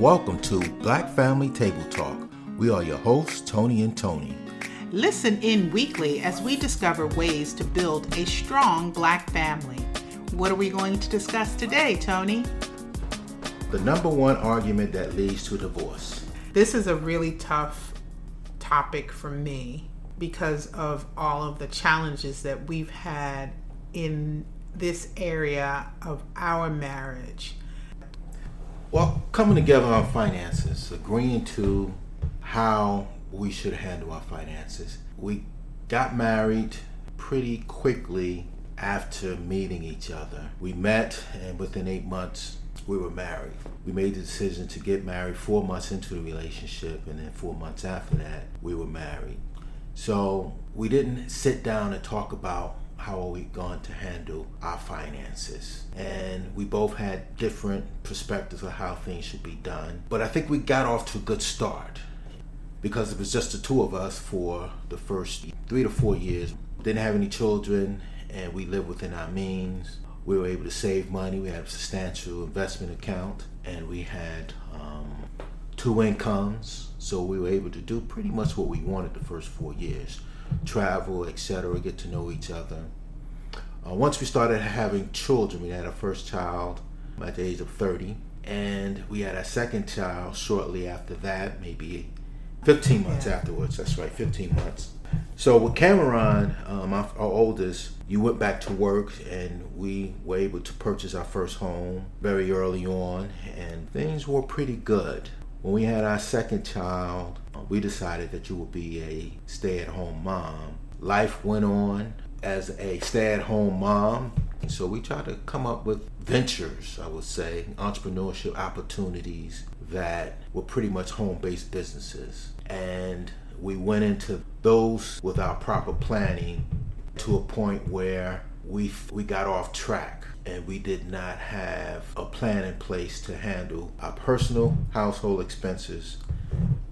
Welcome to Black Family Table Talk. We are your hosts, Tony and Tony. Listen in weekly as we discover ways to build a strong black family. What are we going to discuss today, Tony? The number one argument that leads to divorce. This is a really tough topic for me because of all of the challenges that we've had in this area of our marriage. Well, coming together on finances, agreeing to how we should handle our finances. We got married pretty quickly after meeting each other. We met, and within eight months, we were married. We made the decision to get married four months into the relationship, and then four months after that, we were married. So we didn't sit down and talk about how are we going to handle our finances. And we both had different perspectives of how things should be done. But I think we got off to a good start because it was just the two of us for the first three to four years. Didn't have any children, and we lived within our means. We were able to save money. We had a substantial investment account, and we had um, two incomes. So we were able to do pretty much what we wanted the first four years travel, etc., get to know each other. Uh, once we started having children, we had our first child at the age of 30, and we had our second child shortly after that, maybe 15 months yeah. afterwards. That's right, 15 months. So with Cameron, um, our, our, oldest, you went back to work, and we were able to purchase our first home very early on, and things were pretty good. When we had our second child, uh, Uh, we decided that you would be a stay-at-home mom. Life went on as a stay-at-home mom, and so we tried to come up with ventures, I would say, entrepreneurship opportunities that were pretty much home-based businesses. And we went into those without proper planning to a point where we we got off track and we did not have a plan in place to handle our personal household expenses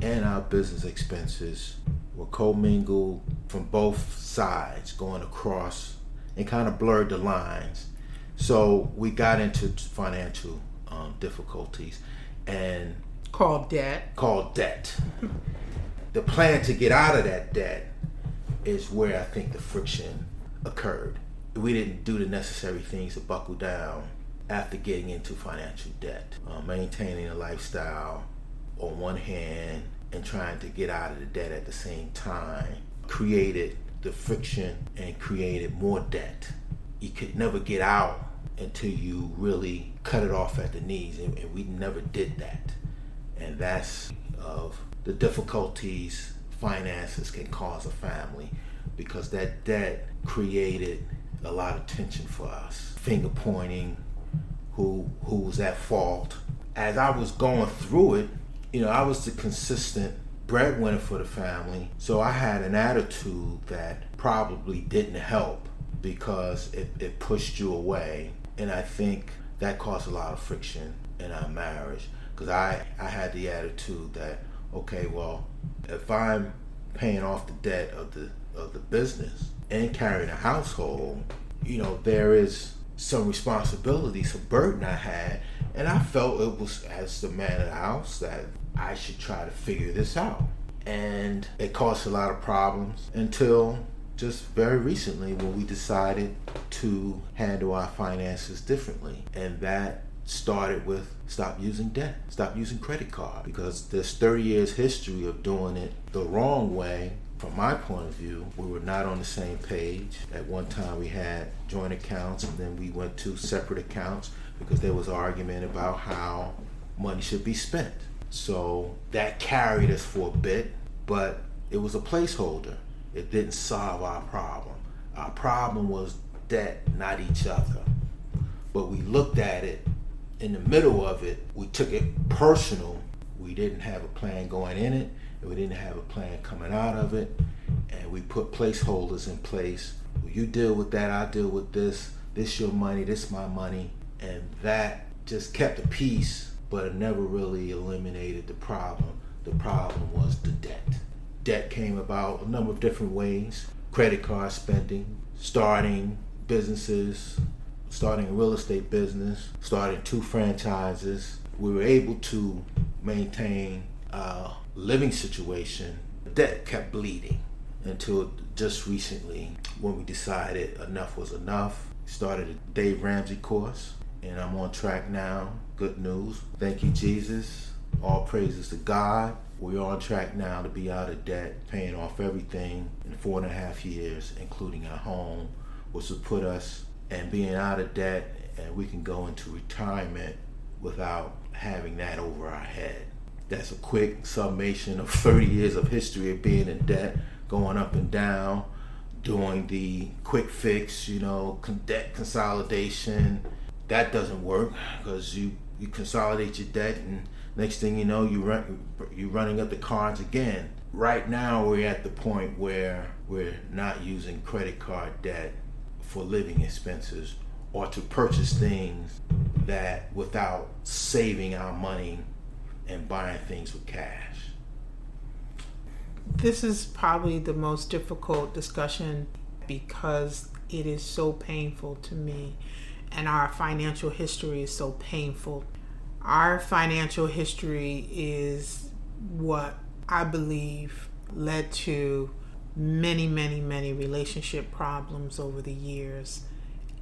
and our business expenses were commingled from both sides going across and kind of blurred the lines. So we got into financial um, difficulties and called debt. called debt. The plan to get out of that debt is where i think the friction occurred we didn't do the necessary things to buckle down after getting into financial debt. Uh, maintaining a lifestyle on one hand and trying to get out of the debt at the same time created the friction and created more debt. You could never get out until you really cut it off at the knees, and, and we never did that. And that's of the difficulties finances can cause a family because that debt created a lot of tension for us. Finger pointing, who was at fault. As I was going through it, you know, I was the consistent breadwinner for the family, so I had an attitude that probably didn't help because it, it pushed you away, and I think that caused a lot of friction in our marriage because I I had the attitude that okay, well, if I'm paying off the debt of the of the business and carrying a household, you know, there is some responsibility, some burden I had, and I felt it was as the man of the house that I should try to figure this out. And it caused a lot of problems until just very recently when we decided to handle our finances differently. And that started with stop using debt, stop using credit card because there's 30 years history of doing it the wrong way from my point of view, we were not on the same page. At one time, we had joint accounts, and then we went to separate accounts because there was argument about how money should be spent. So that carried us for a bit, but it was a placeholder. It didn't solve our problem. Our problem was debt, not each other. But we looked at it in the middle of it, we took it personal. We didn't have a plan going in it and we didn't have a plan coming out of it. And we put placeholders in place. You deal with that, I deal with this. This your money, this my money. And that just kept the peace, but it never really eliminated the problem. The problem was the debt. Debt came about a number of different ways. Credit card spending, starting businesses, starting a real estate business, starting two franchises, we were able to maintain a living situation. Debt kept bleeding until just recently when we decided enough was enough. Started a Dave Ramsey course, and I'm on track now. Good news. Thank you, Jesus. All praises to God. We're on track now to be out of debt, paying off everything in four and a half years, including our home, which will put us and being out of debt, and we can go into retirement without having that over our head. That's a quick summation of 30 years of history of being in debt, going up and down, doing the quick fix, you know, debt consolidation. That doesn't work because you, you consolidate your debt and next thing you know you run, you're running up the cards again. Right now we're at the point where we're not using credit card debt for living expenses or to purchase things that without saving our money and buying things with cash. This is probably the most difficult discussion because it is so painful to me and our financial history is so painful. Our financial history is what I believe led to many, many, many relationship problems over the years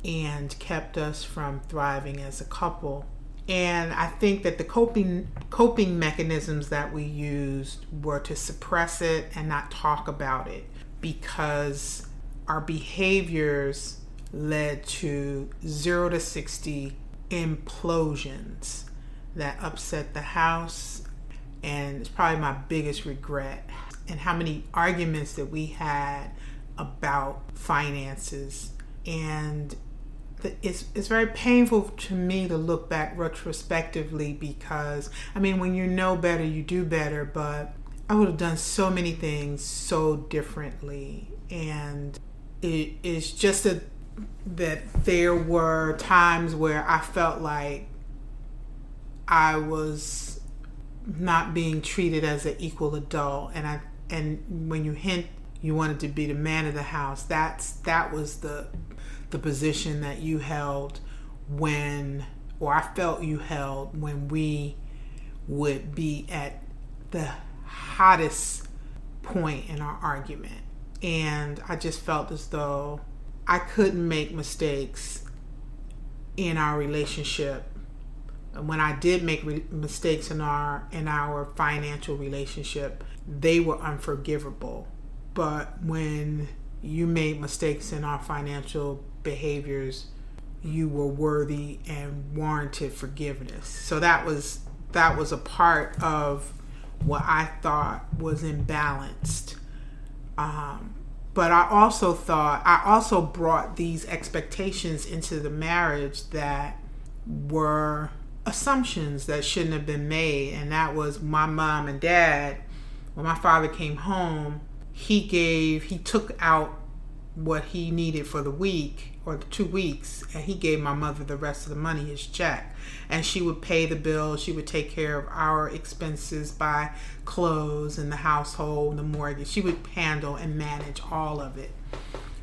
and kept us from thriving as a couple. And I think that the coping coping mechanisms that we used were to suppress it and not talk about it because our behaviors led to 0 to 60 implosions that upset the house. And it's probably my biggest regret. And how many arguments that we had about finances. And it's it's very painful to me to look back retrospectively because I mean when you know better you do better but I would have done so many things so differently. And it is just a, that there were times where I felt like I was not being treated as an equal adult. And I and when you hint you wanted to be the man of the house that's that was the the position that you held when, or I felt you held when we would be at the hottest point in our argument. And I just felt as though I couldn't make mistakes in our relationship. And when I did make re- mistakes in our in our financial relationship, they were unforgivable. But when you made mistakes in our financial behaviors you were worthy and warranted forgiveness. So that was that was a part of what I thought was imbalanced. Um, but I also thought I also brought these expectations into the marriage that were assumptions that shouldn't have been made, and that was my mom and dad. When my father came home, he gave he took out what he needed for the week or the two weeks and he gave my mother the rest of the money his check. And she would pay the bill she would take care of our expenses buy clothes and the household the mortgage. She would handle and manage all of it.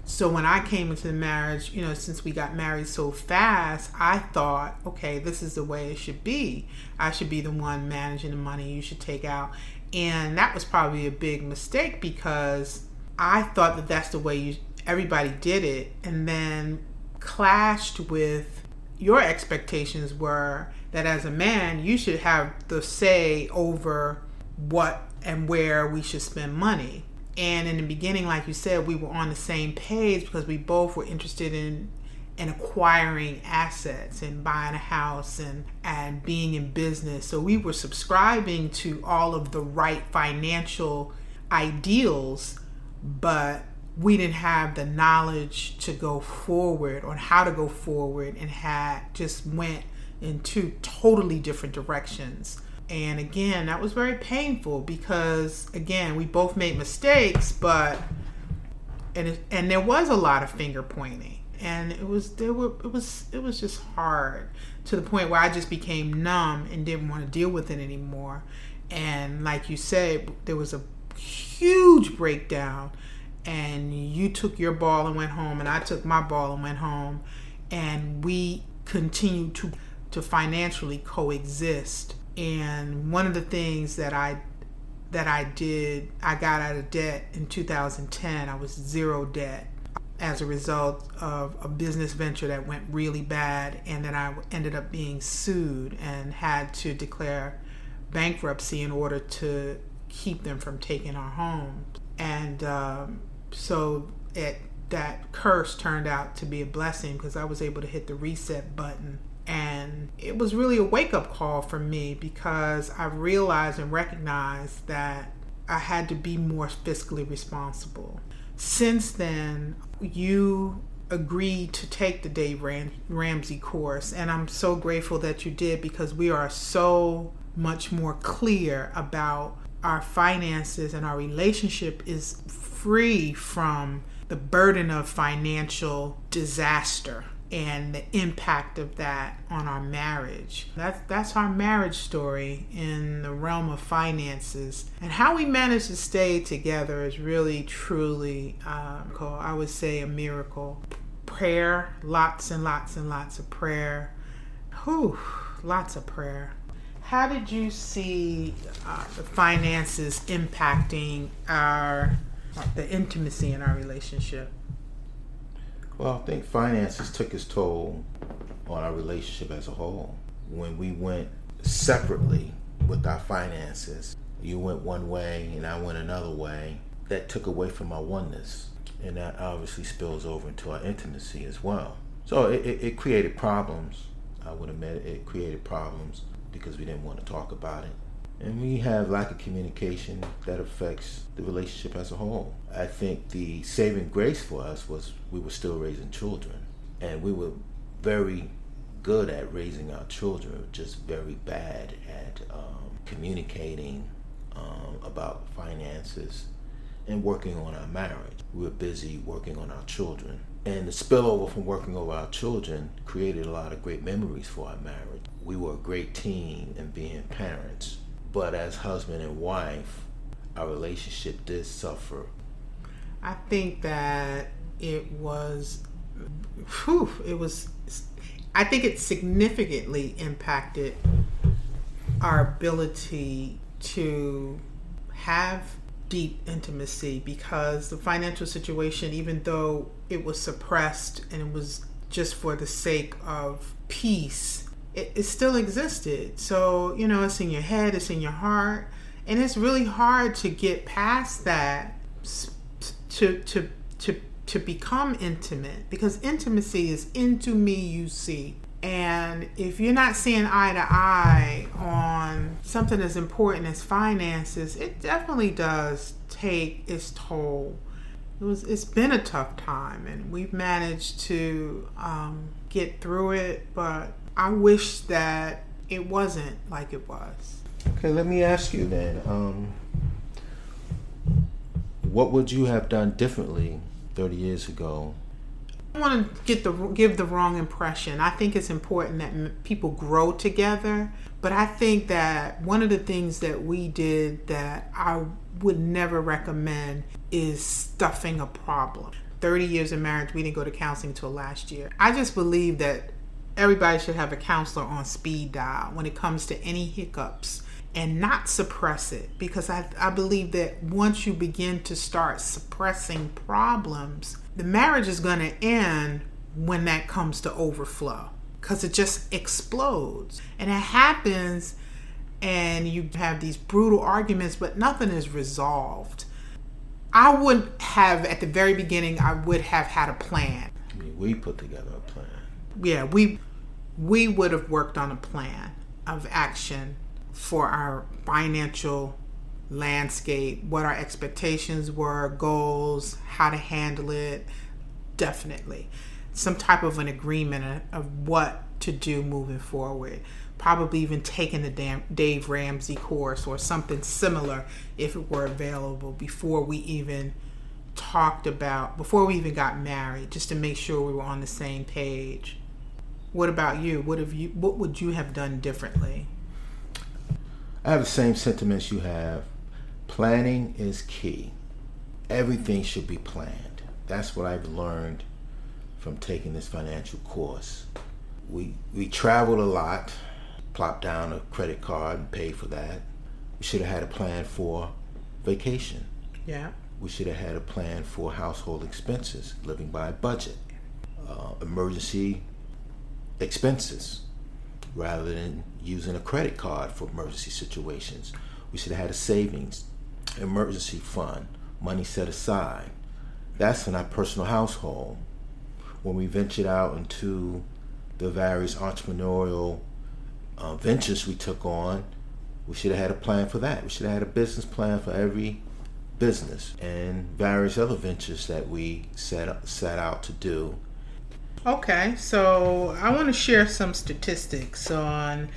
So when i came into the marriage you know since we got married so fast i thought okay this is the way it should be. I should be the one managing the money you should take out. And that was probably a big mistake because i thought that that's the way you everybody did it and then clashed with your expectations were that as a man you should have the say over what and where we should spend money. And in the beginning like you said we were on the same page because we both were interested in in acquiring assets and buying a house and and being in business. So we were subscribing to all of the right financial ideals but we didn't have the knowledge to go forward on how to go forward and had just went in two totally different directions. And again, that was very painful because again, we both made mistakes, but and it, and there was a lot of finger pointing and it was there were it was it was just hard to the point where I just became numb and didn't want to deal with it anymore. And like you said, there was a huge breakdown and you took your ball and went home and I took my ball and went home and we continued to to financially coexist And one of the things that I that I did, I got out of debt in 2010. I was zero debt as a result of a business venture that went really bad, and then I ended up being sued and had to declare bankruptcy in order to keep them from taking our home. And um, so it that curse turned out to be a blessing because I was able to hit the reset button. And it was really a wake up call for me because I realized and recognized that I had to be more fiscally responsible. Since then, you agreed to take the Dave Ram- Ramsey course, and I'm so grateful that you did because we are so much more clear about our finances and our relationship is free from the burden of financial disaster and the impact of that on our marriage. That's that's our marriage story in the realm of finances, and how we manage to stay together is really, truly, uh, I would say, a miracle. Prayer, lots and lots and lots of prayer. Whew, lots of prayer. How did you see uh, the finances impacting our the intimacy in our relationship? Well, I think finances took its toll on our relationship as a whole. When we went separately with our finances, you went one way and I went another way, that took away from our oneness. And that obviously spills over into our intimacy as well. So it, it, it created problems. I would admit it created problems because we didn't want to talk about it and we have lack of communication that affects the relationship as a whole. I think the saving grace for us was we were still raising children, and we were very good at raising our children, just very bad at um, communicating um, about finances and working on our marriage. We were busy working on our children. And the spillover from working over our children created a lot of great memories for our marriage. We were a great team in being parents but as husband and wife, our relationship did suffer. I think that it was, whew, it was, I think it significantly impacted our ability to have deep intimacy because the financial situation, even though it was suppressed and it was just for the sake of peace, it, it still existed. So, you know, it's in your head, it's in your heart. And it's really hard to get past that to, to, to, to become intimate because intimacy is into me, you see. And if you're not seeing eye to eye on something as important as finances, it definitely does take its toll. It was it's been a tough time and we've managed to um, get through it, but I wish that it wasn't like it was. Okay, let me ask you then. Um, what would you have done differently 30 years ago? Want to get the give the wrong impression. I think it's important that people grow together, but I think that one of the things that we did that I would never recommend is stuffing a problem. 30 years of marriage, we didn't go to counseling until last year. I just believe that everybody should have a counselor on speed dial when it comes to any hiccups and not suppress it because I, I believe that once you begin to start suppressing problems, the marriage is going to end when that comes to overflow because it just explodes. And it happens, and you have these brutal arguments, but nothing is resolved. I would have, at the very beginning, I would have had a plan. I mean, we put together a plan. Yeah, we we would have worked on a plan of action for our financial landscape, what our expectations were, goals, how to handle it. Definitely. Some type of an agreement of what to do moving forward. Probably even taking the Dave Ramsey course or something similar if it were available before we even talked about, before we even got married, just to make sure we were on the same page. What about you? What have you? What would you have done differently? I have the same sentiments you have. Planning is key. Everything should be planned. That's what I've learned from taking this financial course. We we traveled a lot. plopped down a credit card and paid for that. We should have had a plan for vacation. Yeah. We should have had a plan for household expenses, living by a budget, uh, emergency expenses, rather than using a credit card for emergency situations. We should have had a savings, emergency fund, money set aside. That's in our personal household. When we ventured out into the various entrepreneurial uh, ventures we took on, we should have had a plan for that. We should have had a business plan for every business and various other ventures that we set set out to do. Okay, so I want to share some statistics on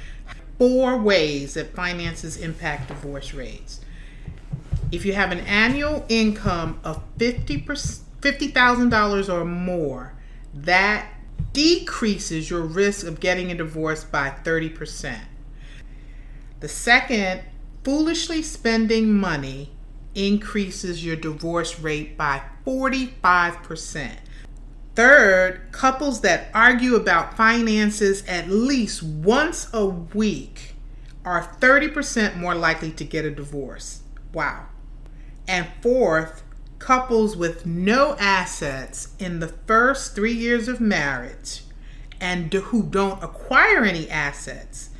four ways that finances impact divorce rates. If you have an annual income of fifty fifty thousand dollars or more, that decreases your risk of getting a divorce by thirty percent. The second, foolishly spending money increases your divorce rate by 45%. Third, couples that argue about finances at least once a week are 30% more likely to get a divorce. Wow. And fourth, couples with no assets in the first three years of marriage and who don't acquire any assets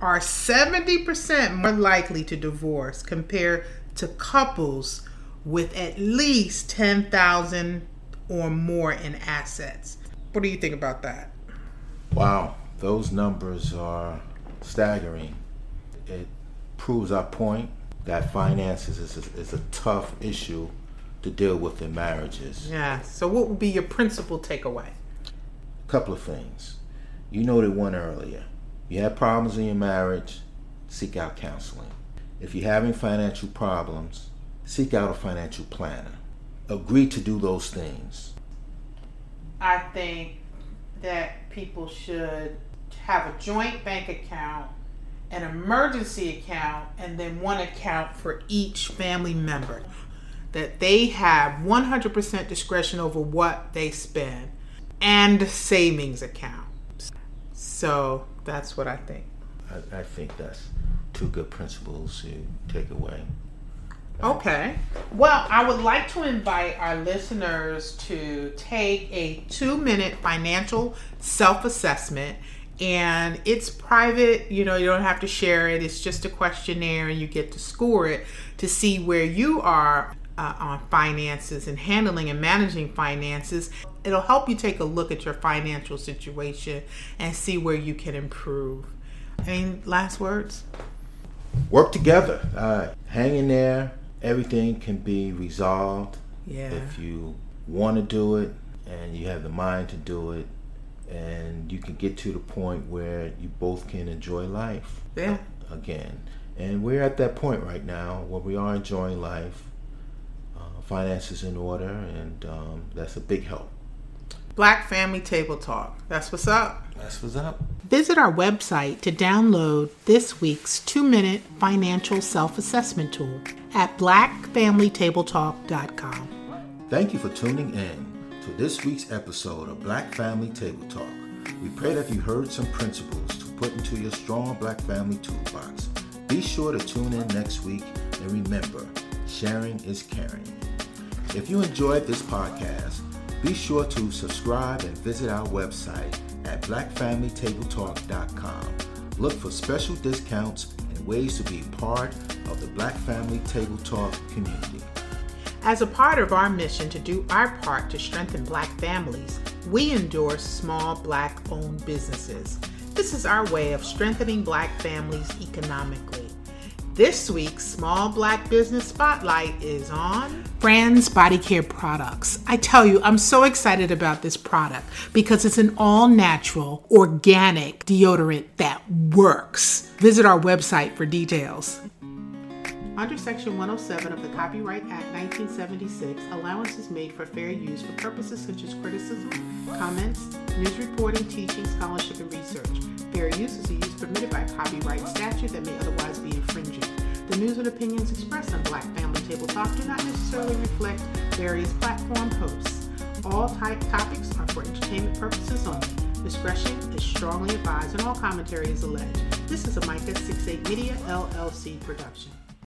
are 70% more likely to divorce compared to couples with at least 10,000 or more in assets. What do you think about that? Wow, those numbers are staggering. It proves our point that finances is a, is a tough issue to deal with in marriages. Yeah. So, what would be your principal takeaway? A couple of things. You noted one earlier. You have problems in your marriage, seek out counseling. If you're having financial problems, seek out a financial planner. Agree to do those things. I think that people should have a joint bank account, an emergency account, and then one account for each family member. That they have 100% discretion over what they spend and savings account. So that's what I think. I, I think that's two good principles to take away. Okay. Well, I would like to invite our listeners to take a two minute financial self assessment. And it's private, you know, you don't have to share it. It's just a questionnaire and you get to score it to see where you are uh, on finances and handling and managing finances. It'll help you take a look at your financial situation and see where you can improve. Any last words? Work together. Uh, hang in there. Everything can be resolved Yeah. if you want to do it and you have the mind to do it and you can get to the point where you both can enjoy life Yeah. again and we're at that point right now where we are enjoying life uh, finances in order and um, that's a big help Black Family Table Talk. That's what's up. that's what's up Visit our website to download this week's two minute financial self assessment tool at blackfamilytabletalk.com. thank you for tuning in to this week's episode of black family table talk we pray that you heard some principles to put into your strong black family toolbox be sure to tune in next week and remember sharing is caring If you enjoyed this podcast, be sure to subscribe and visit our website at blackfamilytabletalk.com. Look for special discounts and ways to be part of the Black Family Table Talk community. As a part of our mission to do our part to strengthen black families, we endorse small black owned businesses. This is our way of strengthening black families economically. This week's Small Black Business Spotlight is on Friends Body Care Products. I tell you, I'm so excited about this product because it's an all natural, organic deodorant that works. Visit our website for details. Under Section 107 of the Copyright Act 1976, allowance is made for fair use for purposes such as criticism, comments, news reporting, teaching, scholarship, and research. Fair use is a use permitted by copyright statute that may otherwise be infringing. The news and opinions expressed on Black Family Table Talk do not necessarily reflect various platform hosts. All type topics are for entertainment purposes only. Discretion is strongly advised and all commentary is alleged. This is a Micah 68 Media LLC production.